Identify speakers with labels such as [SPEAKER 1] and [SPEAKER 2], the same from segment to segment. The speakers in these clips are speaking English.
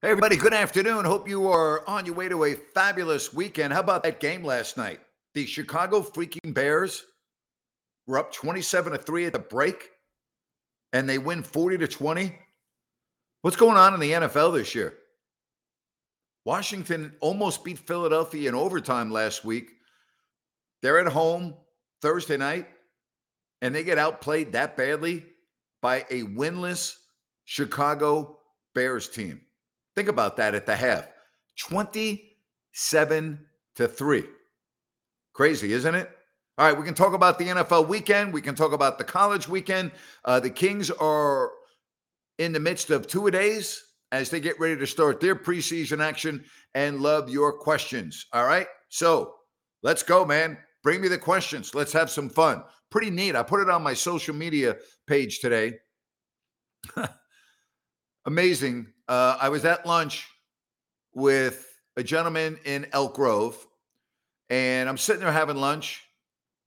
[SPEAKER 1] Hey, everybody, good afternoon. Hope you are on your way to a fabulous weekend. How about that game last night? The Chicago freaking Bears were up 27 to 3 at the break, and they win 40 to 20. What's going on in the NFL this year? Washington almost beat Philadelphia in overtime last week. They're at home Thursday night, and they get outplayed that badly by a winless Chicago Bears team. Think about that at the half 27 to 3. Crazy, isn't it? All right, we can talk about the NFL weekend. We can talk about the college weekend. Uh, the Kings are in the midst of two a days as they get ready to start their preseason action and love your questions. All right, so let's go, man. Bring me the questions. Let's have some fun. Pretty neat. I put it on my social media page today. Amazing. Uh, I was at lunch with a gentleman in Elk Grove, and I'm sitting there having lunch,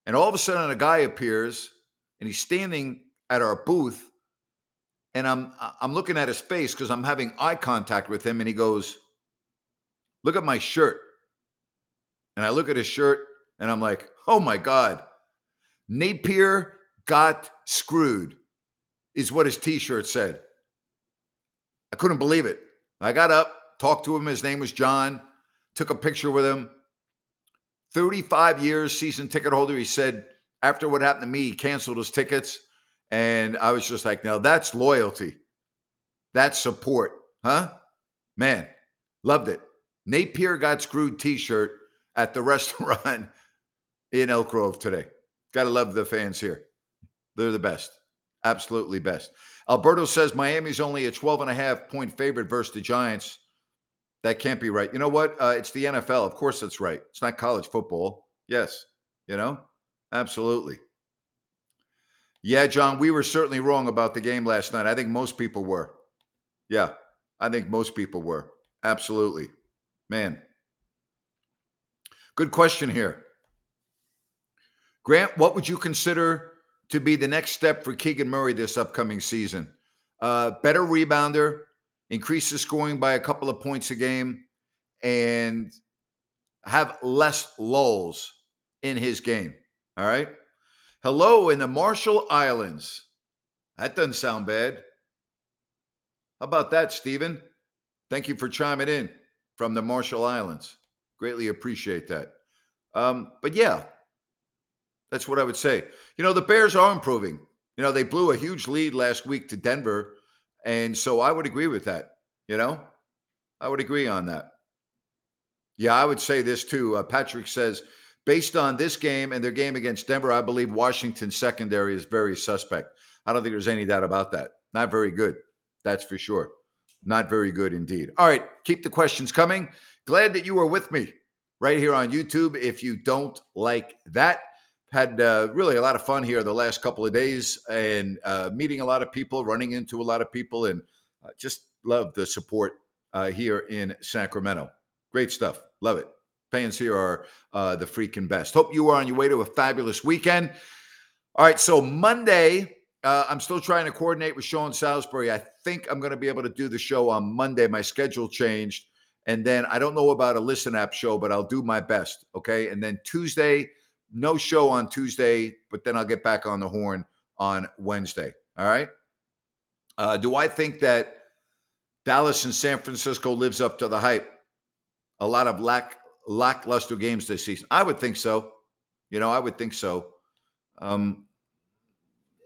[SPEAKER 1] and all of a sudden a guy appears, and he's standing at our booth, and I'm I'm looking at his face because I'm having eye contact with him, and he goes, "Look at my shirt," and I look at his shirt, and I'm like, "Oh my god, Napier got screwed," is what his T-shirt said. I couldn't believe it. I got up, talked to him. His name was John, took a picture with him. 35 years season ticket holder. He said after what happened to me, he canceled his tickets. And I was just like, now that's loyalty. That's support. Huh? Man, loved it. Napier got screwed t shirt at the restaurant in Elk Grove today. Got to love the fans here. They're the best. Absolutely best. Alberto says Miami's only a 12 and a half point favorite versus the Giants. That can't be right. You know what? Uh, it's the NFL. Of course, that's right. It's not college football. Yes. You know? Absolutely. Yeah, John, we were certainly wrong about the game last night. I think most people were. Yeah, I think most people were. Absolutely. Man. Good question here. Grant, what would you consider to be the next step for Keegan Murray this upcoming season. Uh, better rebounder, increase the scoring by a couple of points a game, and have less lulls in his game. All right. Hello in the Marshall Islands. That doesn't sound bad. How about that, Stephen? Thank you for chiming in from the Marshall Islands. Greatly appreciate that. Um, but yeah, that's what I would say. You know, the Bears are improving. You know, they blew a huge lead last week to Denver. And so I would agree with that. You know, I would agree on that. Yeah, I would say this too. Uh, Patrick says, based on this game and their game against Denver, I believe Washington's secondary is very suspect. I don't think there's any doubt about that. Not very good. That's for sure. Not very good indeed. All right, keep the questions coming. Glad that you are with me right here on YouTube. If you don't like that, had uh, really a lot of fun here the last couple of days and uh, meeting a lot of people, running into a lot of people, and uh, just love the support uh, here in Sacramento. Great stuff. Love it. Fans here are uh, the freaking best. Hope you are on your way to a fabulous weekend. All right, so Monday, uh, I'm still trying to coordinate with Sean Salisbury. I think I'm going to be able to do the show on Monday. My schedule changed. And then I don't know about a listen app show, but I'll do my best. Okay. And then Tuesday, no show on Tuesday, but then I'll get back on the horn on Wednesday. All right. Uh, do I think that Dallas and San Francisco lives up to the hype? A lot of lack lackluster games this season. I would think so. You know, I would think so. Um,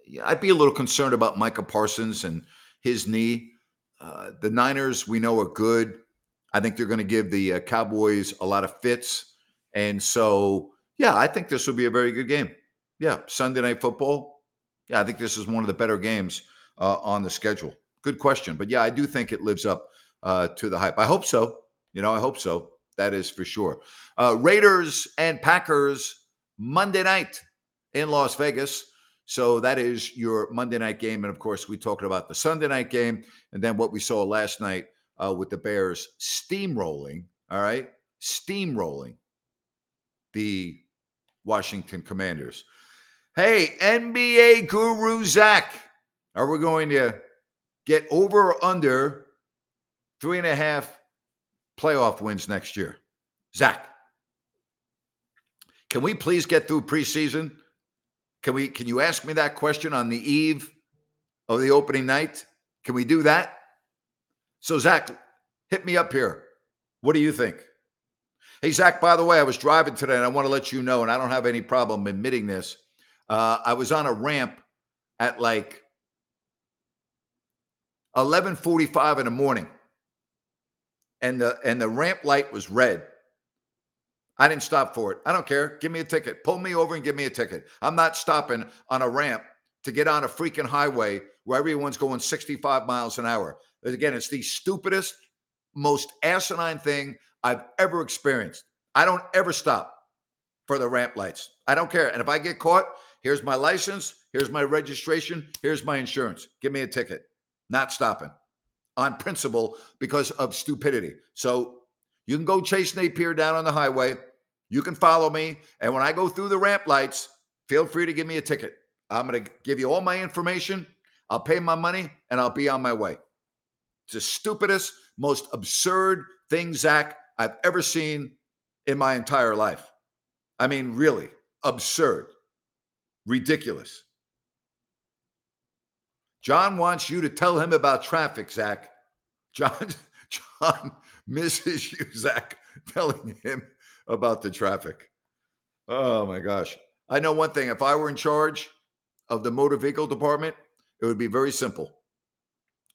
[SPEAKER 1] yeah, I'd be a little concerned about Micah Parsons and his knee. Uh, the Niners, we know, are good. I think they're going to give the uh, Cowboys a lot of fits. And so, yeah, I think this will be a very good game. Yeah, Sunday night football. Yeah, I think this is one of the better games uh, on the schedule. Good question. But yeah, I do think it lives up uh, to the hype. I hope so. You know, I hope so. That is for sure. Uh, Raiders and Packers Monday night in Las Vegas. So that is your Monday night game. And of course, we talked about the Sunday night game and then what we saw last night uh, with the Bears steamrolling. All right. Steamrolling the Washington Commanders. Hey, NBA guru Zach, are we going to get over or under three and a half playoff wins next year? Zach, can we please get through preseason? Can we? Can you ask me that question on the eve of the opening night? Can we do that? So Zach, hit me up here. What do you think? Hey Zach, by the way, I was driving today, and I want to let you know, and I don't have any problem admitting this. Uh, I was on a ramp at like 11:45 in the morning, and the and the ramp light was red. I didn't stop for it. I don't care. Give me a ticket. Pull me over and give me a ticket. I'm not stopping on a ramp to get on a freaking highway where everyone's going 65 miles an hour. Again, it's the stupidest, most asinine thing I've ever experienced. I don't ever stop for the ramp lights. I don't care. And if I get caught, here's my license, here's my registration, here's my insurance. Give me a ticket. Not stopping on principle because of stupidity. So you can go chase Napier down on the highway. You can follow me. And when I go through the ramp lights, feel free to give me a ticket. I'm going to give you all my information. I'll pay my money and I'll be on my way. It's the stupidest, most absurd thing, Zach, I've ever seen in my entire life. I mean, really absurd, ridiculous. John wants you to tell him about traffic, Zach. John, John misses you, Zach, telling him about the traffic. Oh my gosh. I know one thing. If I were in charge of the motor vehicle department, it would be very simple.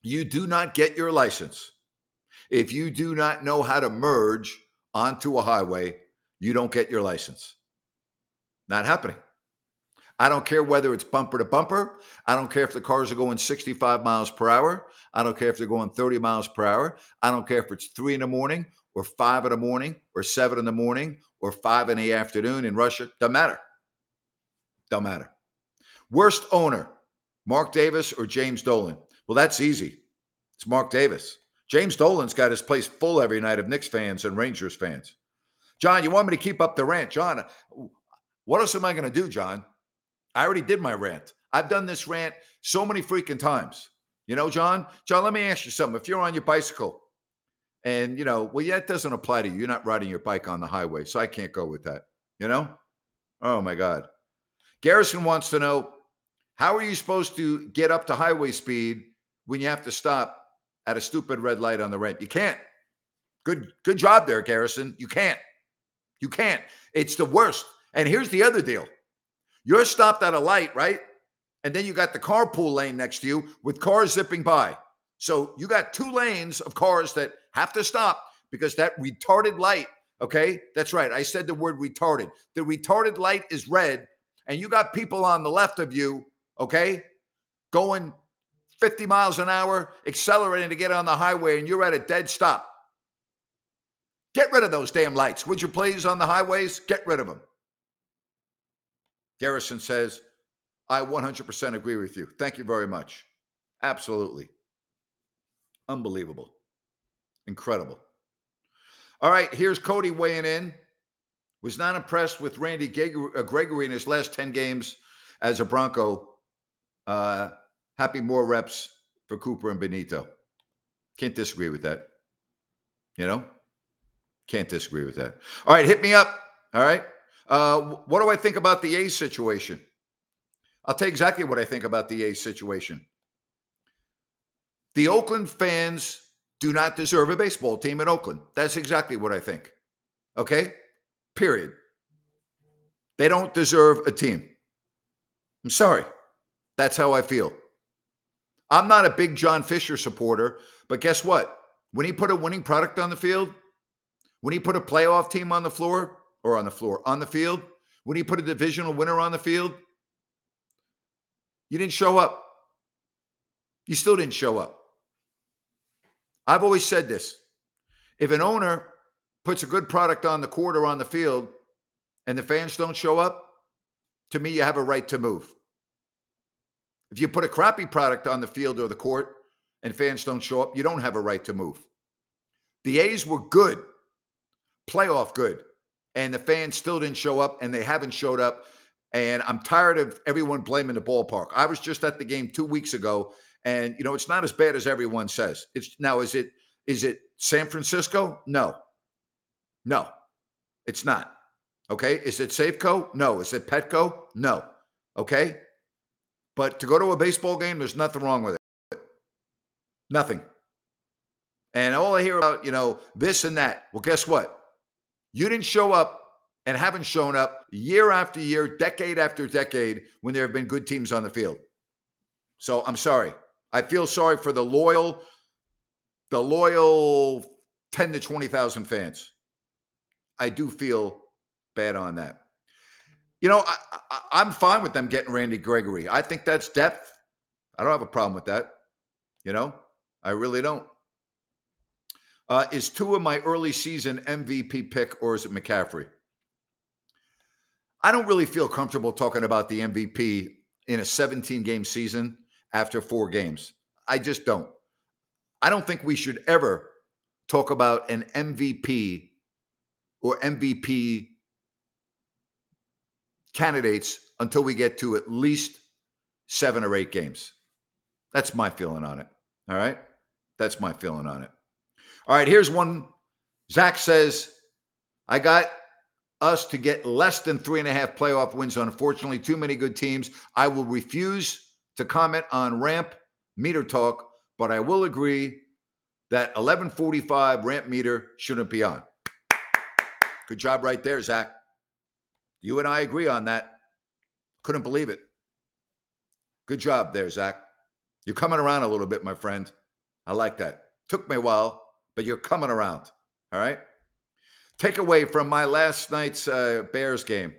[SPEAKER 1] You do not get your license. If you do not know how to merge onto a highway, you don't get your license. Not happening. I don't care whether it's bumper to bumper. I don't care if the cars are going 65 miles per hour. I don't care if they're going 30 miles per hour. I don't care if it's three in the morning or five in the morning or seven in the morning or five in the afternoon in Russia. Doesn't matter. Doesn't matter. Worst owner, Mark Davis or James Dolan? Well, that's easy. It's Mark Davis. James Dolan's got his place full every night of Knicks fans and Rangers fans. John, you want me to keep up the rant? John, what else am I going to do, John? I already did my rant. I've done this rant so many freaking times. You know, John? John, let me ask you something. If you're on your bicycle and, you know, well, yeah, it doesn't apply to you. You're not riding your bike on the highway. So I can't go with that. You know? Oh, my God. Garrison wants to know how are you supposed to get up to highway speed when you have to stop at a stupid red light on the ramp? You can't. Good, good job there, Garrison. You can't. You can't. It's the worst. And here's the other deal. You're stopped at a light, right? And then you got the carpool lane next to you with cars zipping by. So you got two lanes of cars that have to stop because that retarded light, okay? That's right. I said the word retarded. The retarded light is red, and you got people on the left of you, okay, going 50 miles an hour, accelerating to get on the highway, and you're at a dead stop. Get rid of those damn lights, would you please, on the highways? Get rid of them. Garrison says, I 100% agree with you. Thank you very much. Absolutely. Unbelievable. Incredible. All right, here's Cody weighing in. Was not impressed with Randy uh, Gregory in his last 10 games as a Bronco. Uh, happy more reps for Cooper and Bonitto. Can't disagree with that. You know? Can't disagree with that. All right, hit me up. All right. Uh, what do I think about the A situation? I'll tell you exactly what I think about the A situation. The Oakland fans do not deserve a baseball team in Oakland. That's exactly what I think. Okay? Period. They don't deserve a team. I'm sorry. That's how I feel. I'm not a big John Fisher supporter, but guess what? When he put a winning product on the field, when he put a playoff team on the floor or on the floor, on the field, when he put a divisional winner on the field, you didn't show up. You still didn't show up. I've always said this. If an owner puts a good product on the court or on the field and the fans don't show up, to me, you have a right to move. If you put a crappy product on the field or the court and fans don't show up, you don't have a right to move. The A's were good, playoff good, and the fans still didn't show up and they haven't showed up. And I'm tired of everyone blaming the ballpark. I was just at the game two weeks ago, and you know it's not as bad as everyone says. It's now is it is it San Francisco? No, no, it's not. Okay, is it Safeco? No. Is it Petco? No. Okay, but to go to a baseball game, there's nothing wrong with it. Nothing. And all I hear about, you know, this and that. Well, guess what? You didn't show up and haven't shown up year after year, decade after decade when there have been good teams on the field. So I'm sorry. I feel sorry for the loyal, the loyal 10 to 20,000 fans. I do feel bad on that. You know, I, am fine with them getting Randy Gregory. I think that's depth. I don't have a problem with that. You know, I really don't. Uh, is Tua of my early season MVP pick, or is it McCaffrey? I don't really feel comfortable talking about the MVP in a 17 game season after four games. I just don't. I don't think we should ever talk about an MVP or MVP candidates until we get to at least seven or eight games. That's my feeling on it. All right. That's my feeling on it. All right. Here's one. Zach says, I got us to get less than three and a half playoff wins. Unfortunately, too many good teams. I will refuse to comment on ramp meter talk, but I will agree that 1145 ramp meter shouldn't be on. Good job right there, Zach. You and I agree on that. Couldn't believe it. Good job there, Zach. You're coming around a little bit, my friend. I like that. Took me a while, but you're coming around. All right. Takeaway from my last night's uh, Bears game.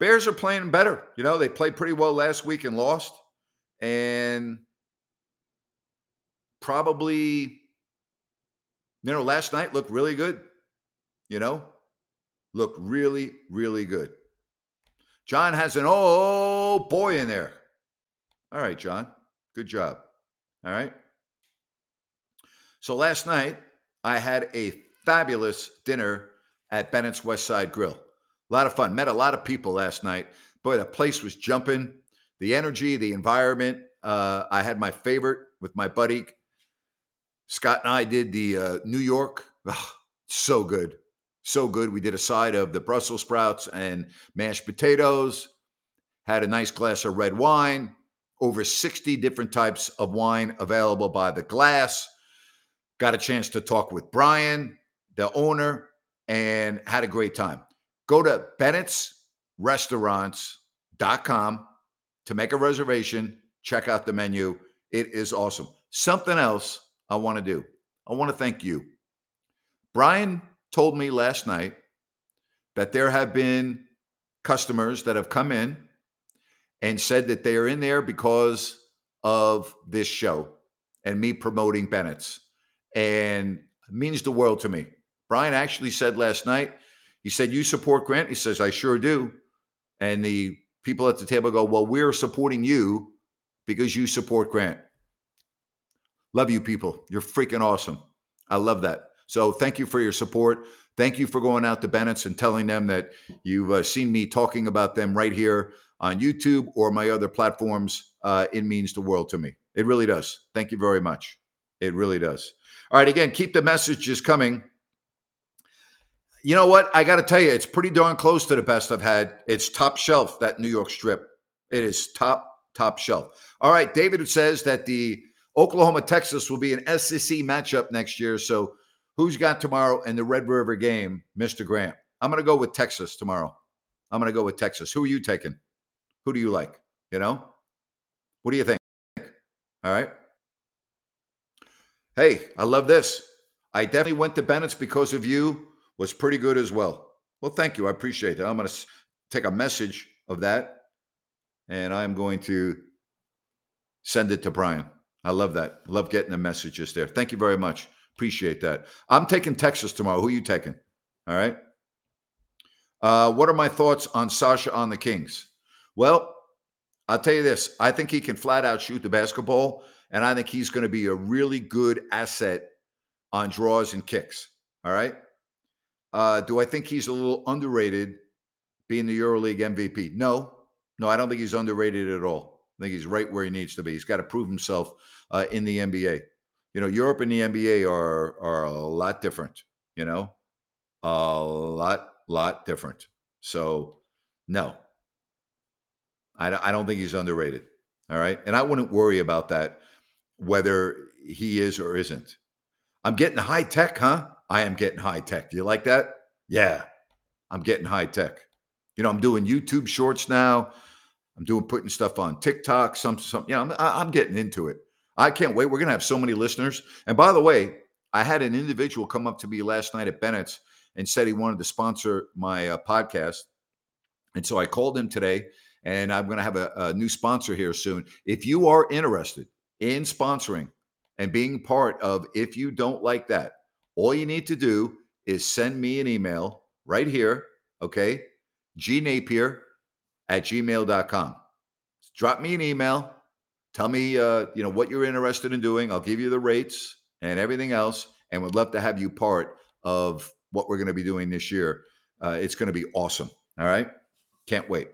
[SPEAKER 1] Bears are playing better. You know, they played pretty well last week and lost. And probably, you know, last night looked really good. You know, look really, really good. John has an oh boy in there. All right, John. Good job. All right. So last night, I had a fabulous dinner at Bennett's West Side Grill. A lot of fun. Met a lot of people last night. Boy, the place was jumping. The energy, the environment. Uh, I had my favorite with my buddy. Scott and I did the uh, New York. Oh, so good so good. We did a side of the Brussels sprouts and mashed potatoes, had a nice glass of red wine, over 60 different types of wine available by the glass. Got a chance to talk with Brian, the owner, and had a great time. Go to bennett'srestaurants.com to make a reservation. Check out the menu. It is awesome. Something else I want to do. I want to thank you. Brian told me last night that there have been customers that have come in and said that they are in there because of this show and me promoting Bennett's. And means the world to me. Brian actually said last night, he said, You support Grant? He says, I sure do. And the people at the table go, Well, we're supporting you because you support Grant. Love you people. You're freaking awesome. I love that. So thank you for your support. Thank you for going out to Bennett's and telling them that you've uh, seen me talking about them right here on YouTube or my other platforms. Uh, it means the world to me. It really does. Thank you very much. It really does. All right. Again, keep the messages coming. You know what? I got to tell you, it's pretty darn close to the best I've had. It's top shelf, that New York strip. It is top, top shelf. All right. David says that the Oklahoma Texas will be an SEC matchup next year. So who's got tomorrow in the Red River game, Mr. Grant? I'm going to go with Texas tomorrow. I'm going to go with Texas. Who are you taking? Who do you like? You know? What do you think? All right. Hey, I love this. I definitely went to Bennett's because of you. Was pretty good as well. Well, thank you. I appreciate it. I'm going to take a message of that and I'm going to send it to Brian. I love that. Love getting the messages there. Thank you very much. Appreciate that. I'm taking Texas tomorrow. Who are you taking? All right. Uh, what are my thoughts on Sasha on the Kings? Well, I'll tell you this. I think he can flat out shoot the basketball, and I think he's going to be a really good asset on draws and kicks. All right. Uh, do I think he's a little underrated being the EuroLeague MVP? No, no, I don't think he's underrated at all. I think he's right where he needs to be. He's got to prove himself uh, in the NBA. You know, Europe and the NBA are are a lot different. You know, a lot lot different. So, no, I, I don't think he's underrated. All right, and I wouldn't worry about that whether he is or isn't. I'm getting high tech, huh? I am getting high tech. Do you like that? Yeah, I'm getting high tech. You know, I'm doing YouTube shorts now. I'm doing putting stuff on TikTok. Some, some, you know, I'm, I'm getting into it. I can't wait. We're going to have so many listeners. And by the way, I had an individual come up to me last night at Bennett's and said he wanted to sponsor my uh, podcast. And so I called him today, and I'm going to have a, a new sponsor here soon. If you are interested in sponsoring and being part of If You Don't Like That, all you need to do is send me an email right here. Okay. G Napier at gmail.com. Drop me an email. Tell me, uh, you know, what you're interested in doing. I'll give you the rates and everything else, and would love to have you part of what we're going to be doing this year. Uh, it's going to be awesome. All right, can't wait.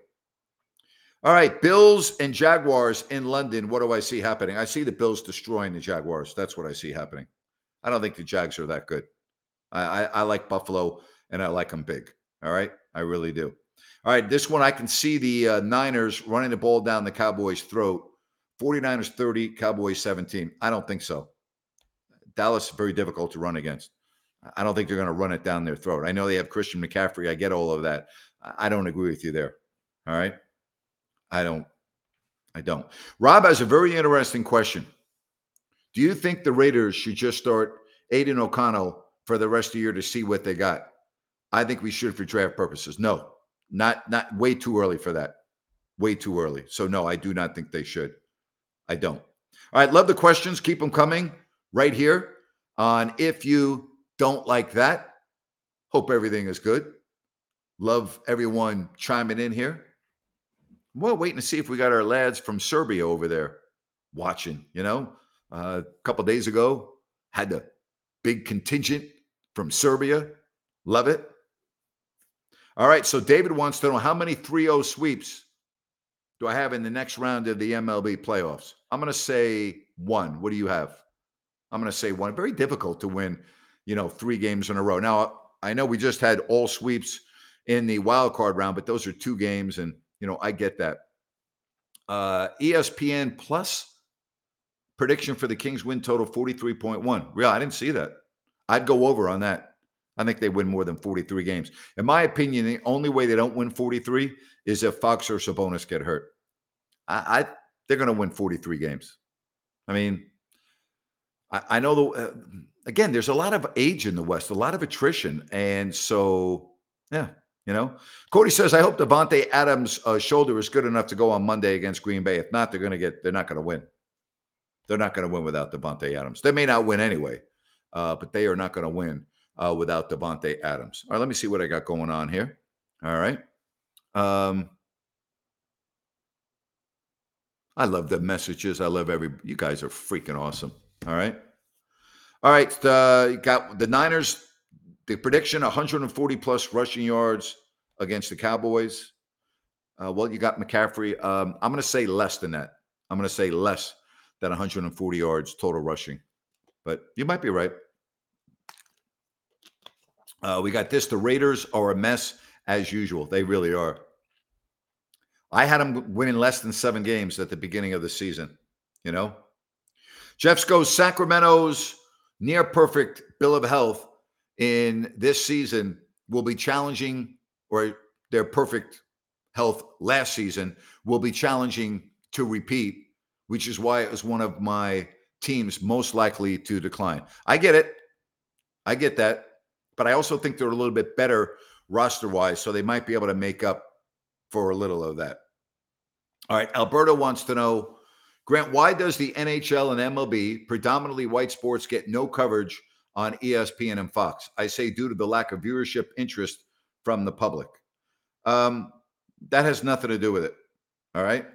[SPEAKER 1] All right, Bills and Jaguars in London. What do I see happening? I see the Bills destroying the Jaguars. That's what I see happening. I don't think the Jags are that good. I, I, I like Buffalo and I like them big. All right, I really do. All right, this one I can see the uh, Niners running the ball down the Cowboys' throat. 49ers 30, Cowboys 17. I don't think so. Dallas very difficult to run against. I don't think they're going to run it down their throat. I know they have Christian McCaffrey. I get all of that. I don't agree with you there. All right. I don't. I don't. Rob has a very interesting question. Do you think the Raiders should just start Aidan O'Connell for the rest of the year to see what they got? I think we should for draft purposes. No, not not way too early for that. Way too early. So no, I do not think they should. I don't. All right, love the questions. Keep them coming right here on if you don't like that. Hope everything is good. Love everyone chiming in here. Well, waiting to see if we got our lads from Serbia over there watching. You know, uh, a couple days ago had the big contingent from Serbia. Love it. All right. So David wants to know how many 3 0 sweeps do I have in the next round of the MLB playoffs? I'm going to say one. What do you have? I'm going to say one. Very difficult to win, you know, three games in a row. Now, I know we just had all sweeps in the wild card round, but those are two games, and you know, I get that. Uh, ESPN Plus prediction for the Kings win total 43.1. Real, I didn't see that. I'd go over on that. I think they win more than 43 games. In my opinion, the only way they don't win 43 is if Fox or Sabonis get hurt. I, I they're going to win 43 games. I mean, I, I know the uh, again. There's a lot of age in the West, a lot of attrition, and so yeah, you know. Cody says, "I hope Davante Adams' uh, shoulder is good enough to go on Monday against Green Bay. If not, they're going to get. They're not going to win. They're not going to win without Davante Adams. They may not win anyway, uh, but they are not going to win uh, without Davante Adams. All right, let me see what I got going on here. All right. Um, I love the messages. I love every. You guys are freaking awesome. All right. All right. Uh, you got the Niners. The prediction: 140 plus rushing yards against the Cowboys. Uh, well, you got McCaffrey. Um, I'm going to say less than that. I'm going to say less than 140 yards total rushing, but you might be right. Uh, we got this. The Raiders are a mess as usual. They really are. I had them winning less than seven games at the beginning of the season. You know, Jeffs goes Sacramento's near perfect bill of health in this season will be challenging, or their perfect health last season will be challenging to repeat, which is why it was one of my teams most likely to decline. I get it. I get that. But I also think they're a little bit better roster wise, so they might be able to make up for a little of that. All right. Alberto wants to know Grant, why does the NHL and MLB, predominantly white sports, get no coverage on ESPN and Fox? I say due to the lack of viewership interest from the public. Um, that has nothing to do with it. All right.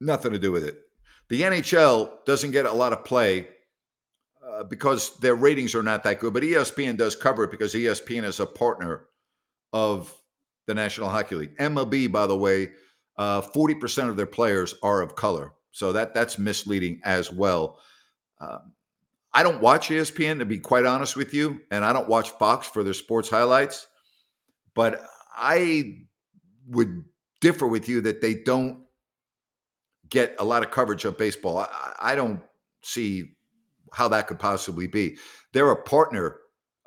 [SPEAKER 1] Nothing to do with it. The NHL doesn't get a lot of play uh, because their ratings are not that good, but ESPN does cover it because ESPN is a partner of the National Hockey League. MLB, by the way, uh, 40% of their players are of color. So that that's misleading as well. Um, I don't watch ESPN to be quite honest with you, and I don't watch Fox for their sports highlights. But I would differ with you that they don't get a lot of coverage of baseball. I, I don't see how that could possibly be. They're a partner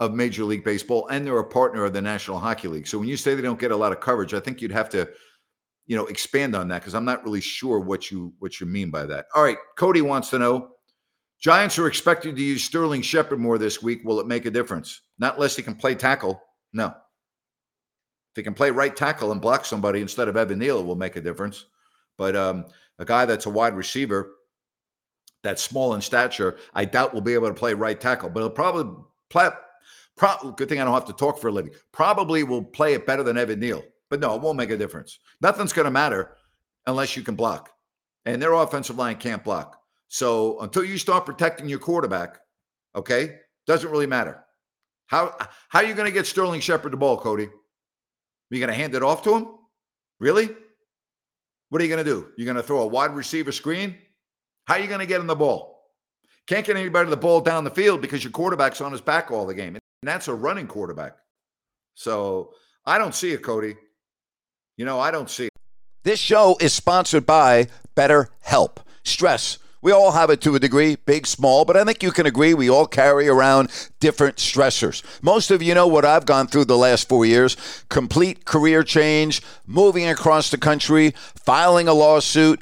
[SPEAKER 1] of Major League Baseball and they're a partner of the National Hockey League. So when you say they don't get a lot of coverage, I think you'd have to, you know, expand on that because I'm not really sure what you what you mean by that. All right, Cody wants to know. Giants are expected to use Sterling Shepard more this week. Will it make a difference? Not unless he can play tackle. No. If he can play right tackle and block somebody instead of Evan Neal, it will make a difference. But um, a guy that's a wide receiver, that's small in stature, I doubt will be able to play right tackle. But he'll probably play. Pro- good thing I don't have to talk for a living. Probably will play it better than Evan Neal. But no, it won't make a difference. Nothing's going to matter unless you can block. And their offensive line can't block. So until you start protecting your quarterback, okay, doesn't really matter. How how are you going to get Sterling Shepard the ball, Cody? Are you going to hand it off to him? Really? What are you going to do? You're going to throw a wide receiver screen? How are you going to get him the ball? Can't get anybody the ball down the field because your quarterback's on his back all the game. And that's a running quarterback. So I don't see it, Cody. You know, I don't see it.
[SPEAKER 2] This show is sponsored by BetterHelp. Stress we all have it to a degree, big, small, but I think you can agree we all carry around different stressors. Most of you know what I've gone through the last four years complete career change, moving across the country, filing a lawsuit,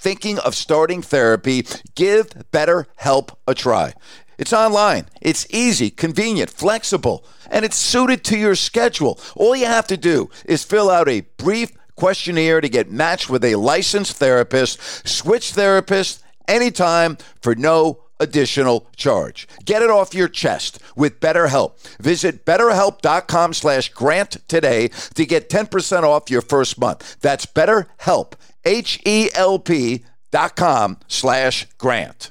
[SPEAKER 2] thinking of starting therapy, give BetterHelp a try. It's online, it's easy, convenient, flexible, and it's suited to your schedule. All you have to do is fill out a brief questionnaire to get matched with a licensed therapist, switch therapists anytime for no additional charge. Get it off your chest with BetterHelp. Visit betterhelp.com slash grant today to get 10% off your first month. That's BetterHelp, H-E-L-P dot com slash grant.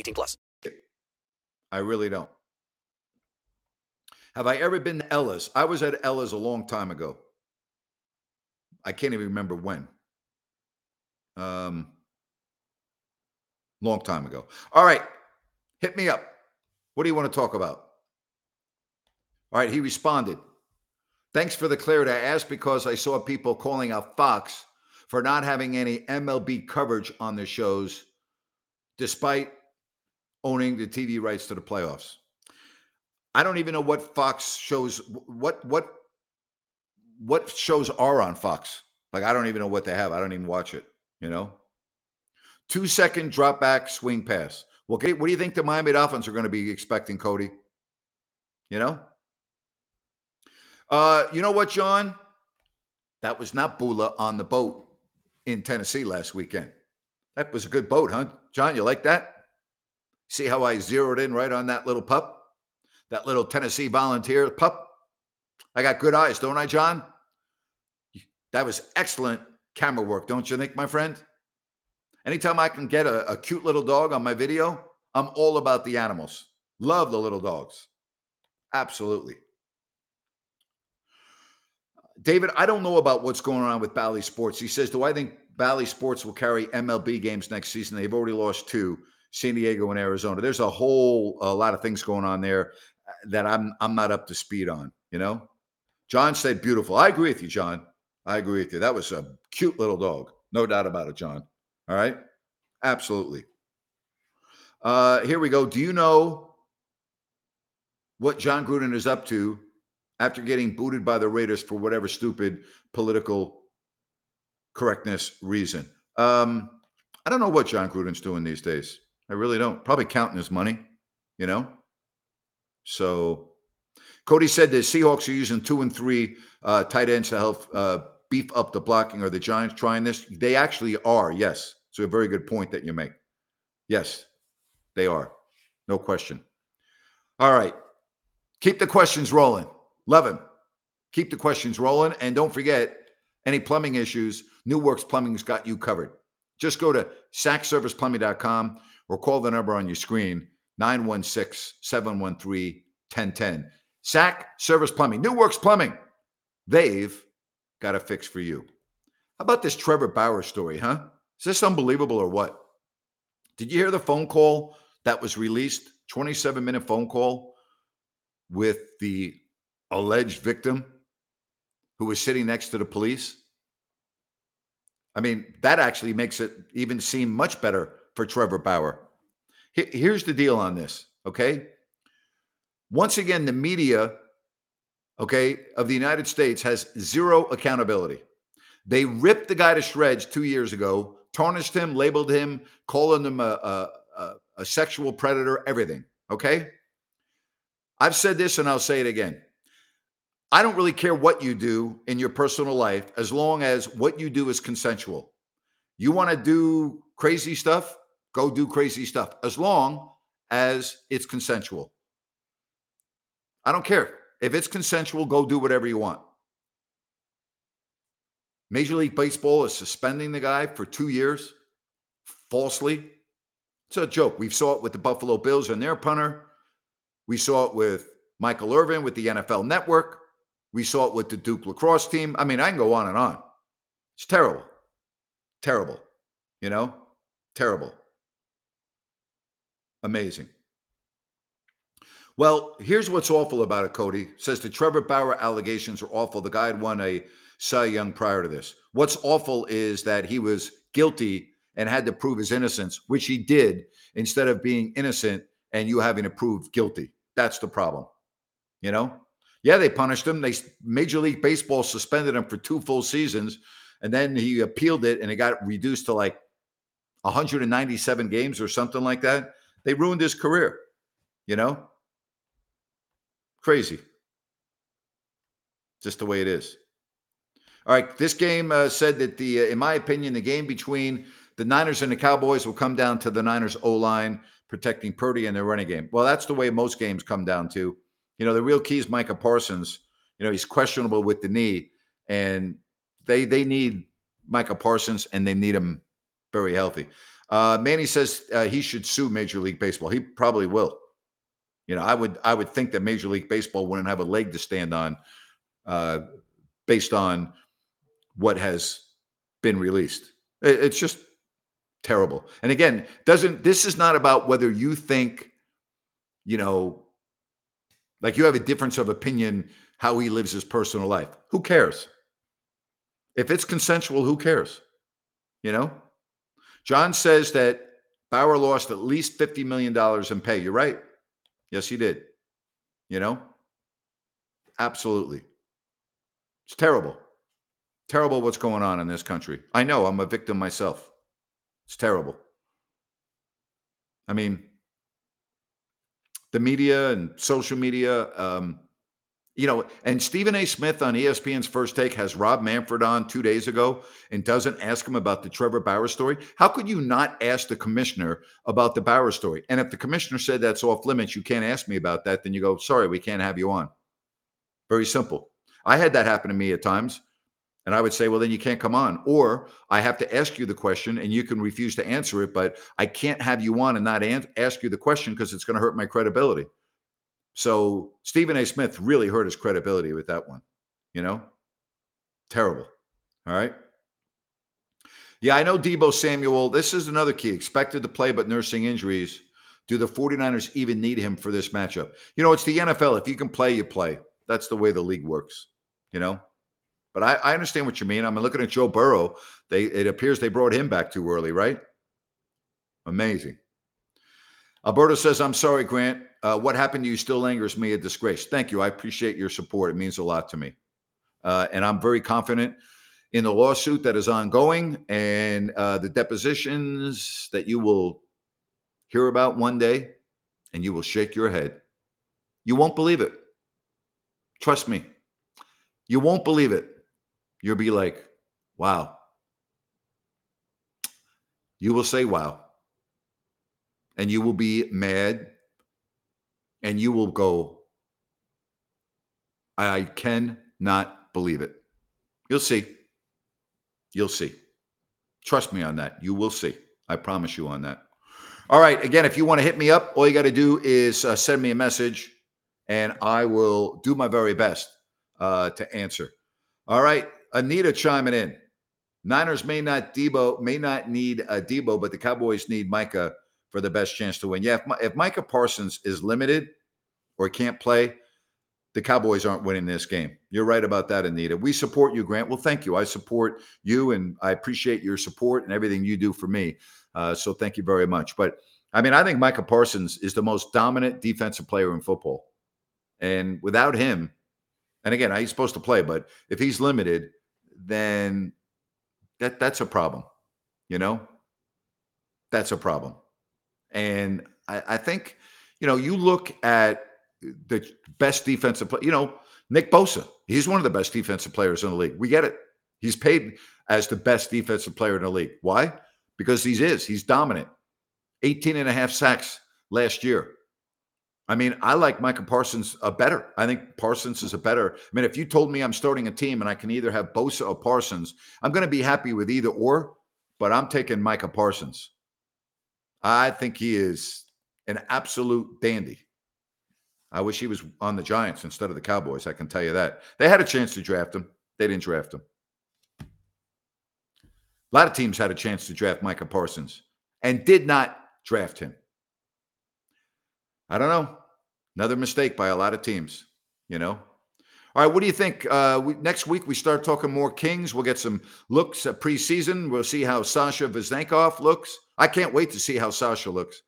[SPEAKER 3] 18 plus.
[SPEAKER 1] I really don't. Have I ever been to Ella's? I was at Ella's a long time ago. I can't even remember when. Um, long time ago. All right, hit me up. What do you want to talk about? All right, he responded. Thanks for the clarity. I asked because I saw people calling out Fox for not having any MLB coverage on their shows, despite owning the TV rights to the playoffs. I don't even know what Fox shows. What what what shows are on Fox? Like I don't even know what they have. I don't even watch it. You know. Two second drop back swing pass. Well, what do you think the Miami Dolphins are going to be expecting, Cody? You know? Uh, you know what, John? That was not Bula on the boat in Tennessee last weekend. That was a good boat, huh? John, you like that? See how I zeroed in right on that little pup? That little Tennessee volunteer pup? I got good eyes, don't I, John? That was excellent camera work, don't you think, my friend? Anytime I can get a, a cute little dog on my video, I'm all about the animals. Love the little dogs. Absolutely. David, I don't know about what's going on with Bally Sports. He says, Do I think Bally Sports will carry MLB games next season? They've already lost two, San Diego and Arizona. There's a whole a lot of things going on there uh, that I'm I'm not up to speed on, you know? John said beautiful. I agree with you, John. I agree with you. That was a cute little dog. No doubt about it, John. All right? Absolutely. Uh, here we go. Do you know what John Gruden is up to after getting booted by the Raiders for whatever stupid political correctness reason? Um, I don't know what John Gruden's doing these days. I really don't. Probably counting his money, you know? So Cody said the Seahawks are using two and three uh, tight ends to help uh, beef up the blocking. Are the Giants trying this? They actually are, yes. So a very good point that you make. Yes, they are. No question. All right. Keep the questions rolling. Love him. Keep the questions rolling. And don't forget, any plumbing issues, New Works Plumbing's got you covered. Just go to sackserviceplumbing.com or call the number on your screen, 916 713 1010. Sack Service Plumbing, New Works Plumbing. They've got a fix for you. How about this Trevor Bauer story, huh? Is this unbelievable or what? Did you hear the phone call that was released? 27 minute phone call with the alleged victim who was sitting next to the police. I mean, that actually makes it even seem much better for Trevor Bauer. Here's the deal on this, okay? Once again, the media, okay, of the United States has zero accountability. They ripped the guy to shreds two years ago tarnished him, labeled him, calling him a, a, a, a sexual predator, everything. Okay. I've said this and I'll say it again. I don't really care what you do in your personal life as long as what you do is consensual. You want to do crazy stuff? Go do crazy stuff as long as it's consensual. I don't care. If it's consensual, go do whatever you want. Major League Baseball is suspending the guy for two years falsely. It's a joke. We saw it with the Buffalo Bills and their punter. We saw it with Michael Irvin with the NFL Network. We saw it with the Duke lacrosse team. I mean, I can go on and on. It's terrible. Terrible. You know? Terrible. Amazing. Well, here's what's awful about it, Cody. Says the Trevor Bauer allegations are awful. The guy had won a Cy Young prior to this. What's awful is that he was guilty and had to prove his innocence, which he did, instead of being innocent and you having to prove guilty. That's the problem. You know? Yeah, they punished him. They Major League Baseball suspended him for two full seasons, and then he appealed it and it got reduced to like 197 games or something like that. They ruined his career. You know? Crazy. Just the way it is. All right, this game uh, said that the, uh, in my opinion, the game between the Niners and the Cowboys will come down to the Niners O line protecting Purdy and their running game. Well, that's the way most games come down to. You know, the real key is Micah Parsons. You know, he's questionable with the knee, and they they need Micah Parsons, and they need him very healthy. Uh, Manny says uh, he should sue Major League Baseball. He probably will. You know, I would I would think that Major League Baseball wouldn't have a leg to stand on, uh, based on what has been released. It's just terrible. And again, doesn't this is not about whether you think, you know, like you have a difference of opinion how he lives his personal life. Who cares? If it's consensual, who cares? You know? John says that Bauer lost at least $50 million in pay. You're right. Yes, he did. You know? Absolutely. It's terrible. Terrible what's going on in this country. I know I'm a victim myself. It's terrible. I mean, the media and social media, um, you know, and Stephen A. Smith on ESPN's First Take has Rob Manfred on two days ago and doesn't ask him about the Trevor Bauer story. How could you not ask the commissioner about the Bauer story? And if the commissioner said that's off limits, you can't ask me about that, then you go, sorry, we can't have you on. Very simple. I had that happen to me at times. And I would say, well, then you can't come on. Or I have to ask you the question and you can refuse to answer it, but I can't have you on and not an- ask you the question because it's going to hurt my credibility. So Stephen A. Smith really hurt his credibility with that one. You know, terrible. All right. Yeah, I know Deebo Samuel. This is another key. Expected to play, but nursing injuries. Do the 49ers even need him for this matchup? You know, it's the NFL. If you can play, you play. That's the way the league works, you know? But I, I understand what you mean. I'm looking at Joe Burrow. They it appears they brought him back too early, right? Amazing. Alberto says, I'm sorry, Grant. Uh, what happened to you still angers me a disgrace. Thank you. I appreciate your support. It means a lot to me. Uh, and I'm very confident in the lawsuit that is ongoing and uh, the depositions that you will hear about one day, and you will shake your head. You won't believe it. Trust me. You won't believe it. You'll be like, wow. You will say, wow. And you will be mad. And you will go, I cannot believe it. You'll see. You'll see. Trust me on that. You will see. I promise you on that. All right. Again, if you want to hit me up, all you got to do is uh, send me a message and I will do my very best uh, to answer. All right. Anita chiming in. Niners may not Deebo, may not need a Deebo, but the Cowboys need Micah for the best chance to win. Yeah, if, if Micah Parsons is limited or can't play, the Cowboys aren't winning this game. You're right about that, Anita. We support you, Grant. Well, thank you. I support you, and I appreciate your support and everything you do for me. Uh, so thank you very much. But I mean, I think Micah Parsons is the most dominant defensive player in football, and without him, and again, he's supposed to play, but if he's limited, then that that's a problem. You know, that's a problem. And I, I think, you know, you look at the best defensive play, you know, Nick Bosa, he's one of the best defensive players in the league. We get it. He's paid as the best defensive player in the league. Why? Because he is. He's dominant. 18 and a half sacks last year. I mean, I like Micah Parsons a better. I think Parsons is a better. I mean, if you told me I'm starting a team and I can either have Bosa or Parsons, I'm going to be happy with either or, but I'm taking Micah Parsons. I think he is an absolute dandy. I wish he was on the Giants instead of the Cowboys. I can tell you that. They had a chance to draft him, they didn't draft him. A lot of teams had a chance to draft Micah Parsons and did not draft him. I don't know. Another mistake by a lot of teams, you know. All right, what do you think? Uh, we, next week we start talking more Kings. We'll get some looks at preseason. We'll see how Sasha Vezenkov looks. I can't wait to see how Sasha looks.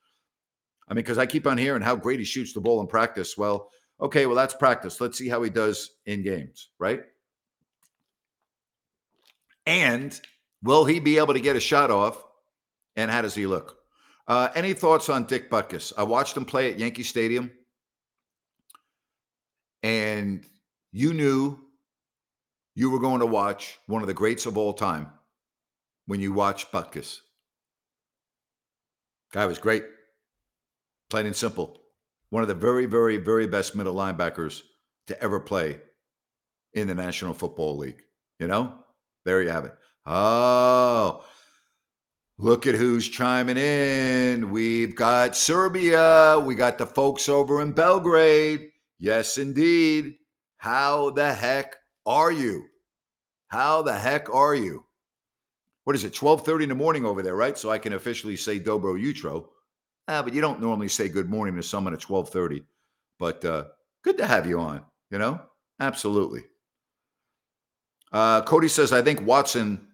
[SPEAKER 1] I mean, because I keep on hearing how great he shoots the ball in practice. Well, okay, well that's practice. Let's see how he does in games, right? And will he be able to get a shot off? And how does he look? Uh, any thoughts on Dick Butkus? I watched him play at Yankee Stadium and you knew you were going to watch one of the greats of all time when you watched Butkus. Guy was great, plain and simple. One of the very, very, very best middle linebackers to ever play in the National Football League. You know, there you have it. Oh, look at who's chiming in. We've got Serbia. We got the folks over in Belgrade. Yes, indeed. How the heck are you? How the heck are you? What is it? 12:30 in the morning over there, right? So I can officially say dobro utro. Ah, but you don't normally say good morning to someone at 12:30. But uh, good to have you on, you know? Absolutely. Uh, Cody says, I think Watson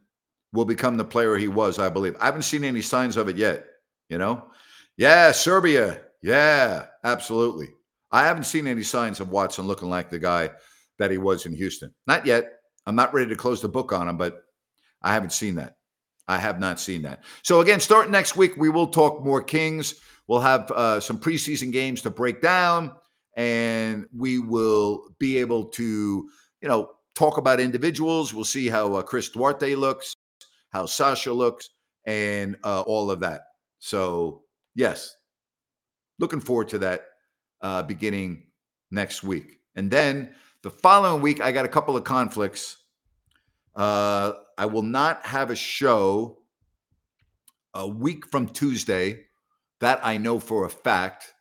[SPEAKER 1] will become the player he was, I believe. I haven't seen any signs of it yet, you know? Yeah, Serbia. Yeah, absolutely. I haven't seen any signs of Watson looking like the guy that he was in Houston. Not yet. I'm not ready to close the book on him, but I haven't seen that. I have not seen that. So again, starting next week, we will talk more Kings. We'll have uh, some preseason games to break down, and we will be able to, you know, talk about individuals. We'll see how uh, Chris Duarte looks, how Sasha looks, and uh, all of that. So, yes, looking forward to that uh, beginning next week. And then the following week, I got a couple of conflicts. Uh, I will not have a show a week from Tuesday. That I know for a fact.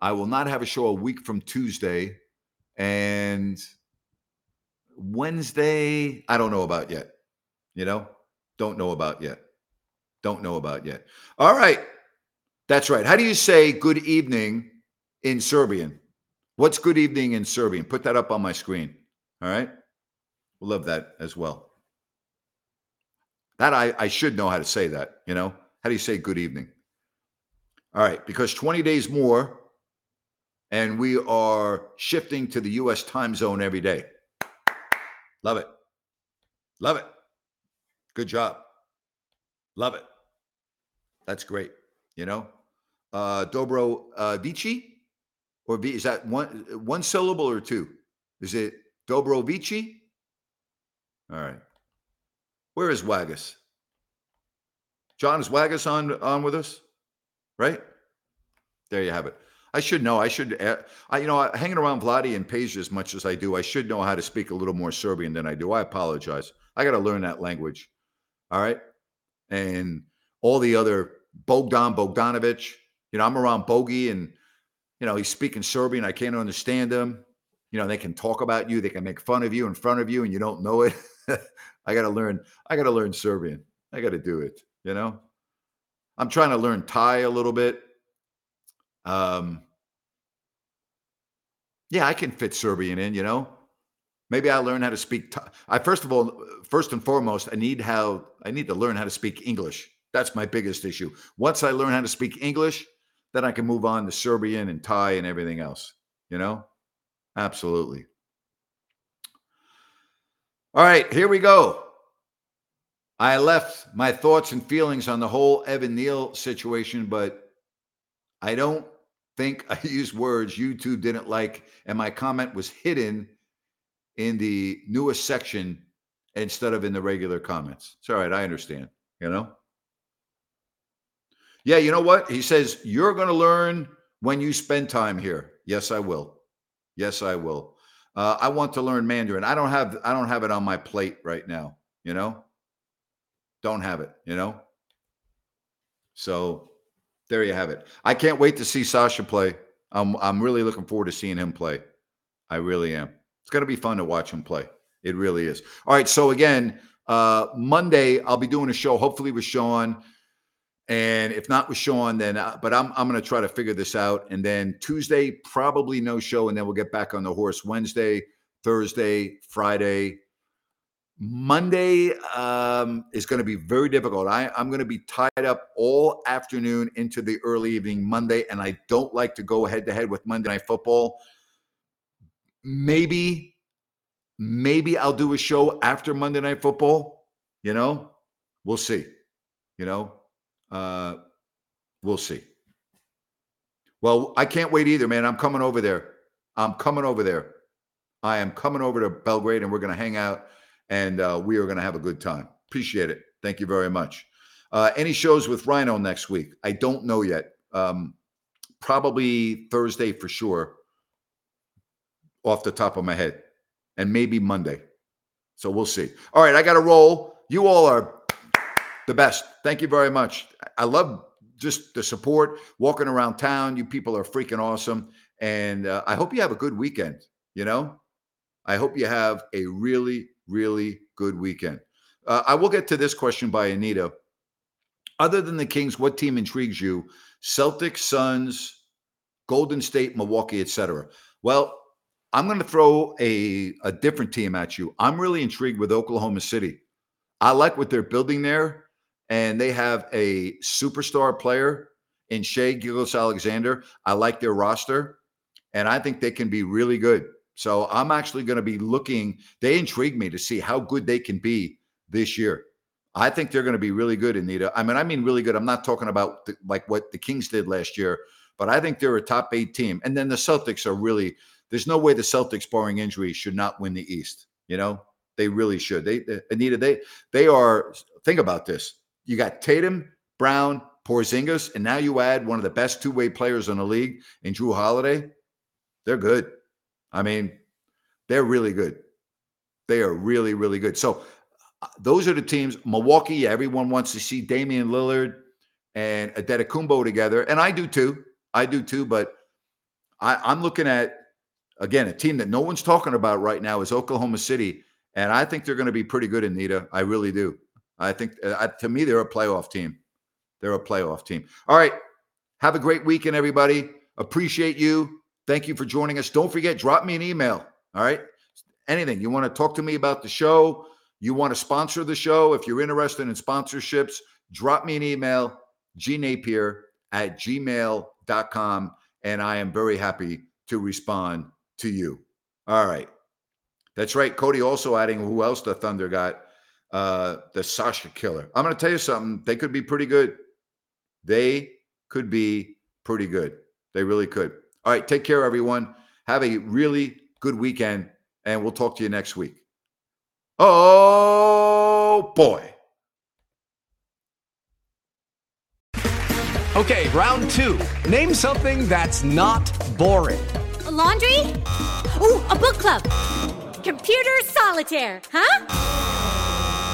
[SPEAKER 1] I will not have a show a week from Tuesday. And Wednesday, I don't know about yet. You know, don't know about yet. Don't know about yet. All right. That's right. How do you say good evening in Serbian? What's good evening in Serbian? Put that up on my screen. All right. We'll love that as well. That I, I should know how to say that, you know? How do you say good evening? All right, because 20 days more, and we are shifting to the US time zone every day. Love it. Love it. Good job. Love it. That's great. You know, uh, Dobro uh, or is that one one syllable or two? Is it Dobro Vici? All right. Where is Waggis? John, is Waggis on on with us? Right? There you have it. I should know. I should. Uh, I, you know, hanging around Vlade and Peja as much as I do, I should know how to speak a little more Serbian than I do. I apologize. I got to learn that language. All right, and all the other Bogdan Bogdanovic. You know, I'm around Bogey, and you know he's speaking Serbian. I can't understand him. You know, they can talk about you. They can make fun of you in front of you, and you don't know it. I got to learn. I got to learn Serbian. I got to do it. You know, I'm trying to learn Thai a little bit. Um, yeah, I can fit Serbian in, you know. Maybe I learn how to speak. I first of all, first and foremost, I need how I need to learn how to speak English. That's my biggest issue. Once I learn how to speak English, then I can move on to Serbian and Thai and everything else. You know, absolutely. All right, here we go. I left my thoughts and feelings on the whole Evan Neal situation, but I don't think I used words you two didn't like, and my comment was hidden in the newest section instead of in the regular comments. It's all right. I understand, you know? Yeah, you know what? He says, You're going to learn when you spend time here. Yes, I will. Yes, I will. Uh, I want to learn Mandarin. I don't have I don't have it on my plate right now, you know? Don't have it, you know? So there you have it. I can't wait to see Sasha play. I'm I'm really looking forward to seeing him play. I really am. It's going to be fun to watch him play. It really is. All right. So again, uh, Monday I'll be doing a show, hopefully with Sean, and if not with Sean, then uh, but I'm I'm going to try to figure this out. And then Tuesday probably no show, and then we'll get back on the horse Wednesday, Thursday, Friday, Monday um, is going to be very difficult. I, I'm going to be tied up all afternoon into the early evening Monday, and I don't like to go head to head with Monday Night Football. Maybe, maybe I'll do a show after Monday Night Football. You know, we'll see. You know, uh, we'll see. Well, I can't wait either, man. I'm coming over there. I'm coming over there. I am coming over to Belgrade, and we're going to hang out and uh, we are going to have a good time. Appreciate it. Thank you very much. Uh, any shows with Rhino next week? I don't know yet. Um, probably Thursday for sure, off the top of my head, and maybe Monday. So we'll see. All right, I got to roll. You all are the best. Thank you very much. I love just the support, walking around town. You people are freaking awesome. And uh, I hope you have a good weekend. You know, I hope you have a really, really good weekend. Uh, I will get to this question by Anita. Other than the Kings, what team intrigues you? Celtics, Suns, Golden State, Milwaukee, etc. Well, I'm going to throw a, a different team at you. I'm really intrigued with Oklahoma City. I like what they're building there, and they have a superstar player in Shai Gilgeous-Alexander. I like their roster, and I think they can be really good. So I'm actually going to be looking. They intrigue me to see how good they can be this year. I think they're going to be really good, Anita. I mean, I mean really good. I'm not talking about the, like what the Kings did last year, but I think they're a top eight team. And then the Celtics are really. There's no way the Celtics, barring injury, should not win the East. You know, they really should. They, they Anita, they they are. Think about this. You got Tatum, Brown, Porzingis, and now you add one of the best two way players in the league in Jrue Holiday. They're good. I mean, they're really good. They are really, really good. So uh, those are the teams. Milwaukee, everyone wants to see Damian Lillard and Adetokounmpo together, and I do too. I do too. But I, I'm looking at again a team that no one's talking about right now is Oklahoma City, and I think they're going to be pretty good. Anita, I really do. I think uh, to me they're a playoff team. They're a playoff team. All right. Have a great weekend, everybody. Appreciate you. Thank you for joining us. Don't forget, drop me an email. All right. Anything you want to talk to me about the show, you want to sponsor the show. If you're interested in sponsorships, drop me an email, gnapier at gmail.com. And I am very happy to respond to you. All right. That's right. Cody also adding who else the Thunder got uh, the Sasha Killer. I'm going to tell you something. They could be pretty good. They could be pretty good. They really could. All right. Take care, everyone. Have a really good weekend, and we'll talk to you next week. Oh, boy.
[SPEAKER 4] Okay, round two. Name something that's not boring.
[SPEAKER 5] A laundry? Ooh, a book club. Computer solitaire, huh?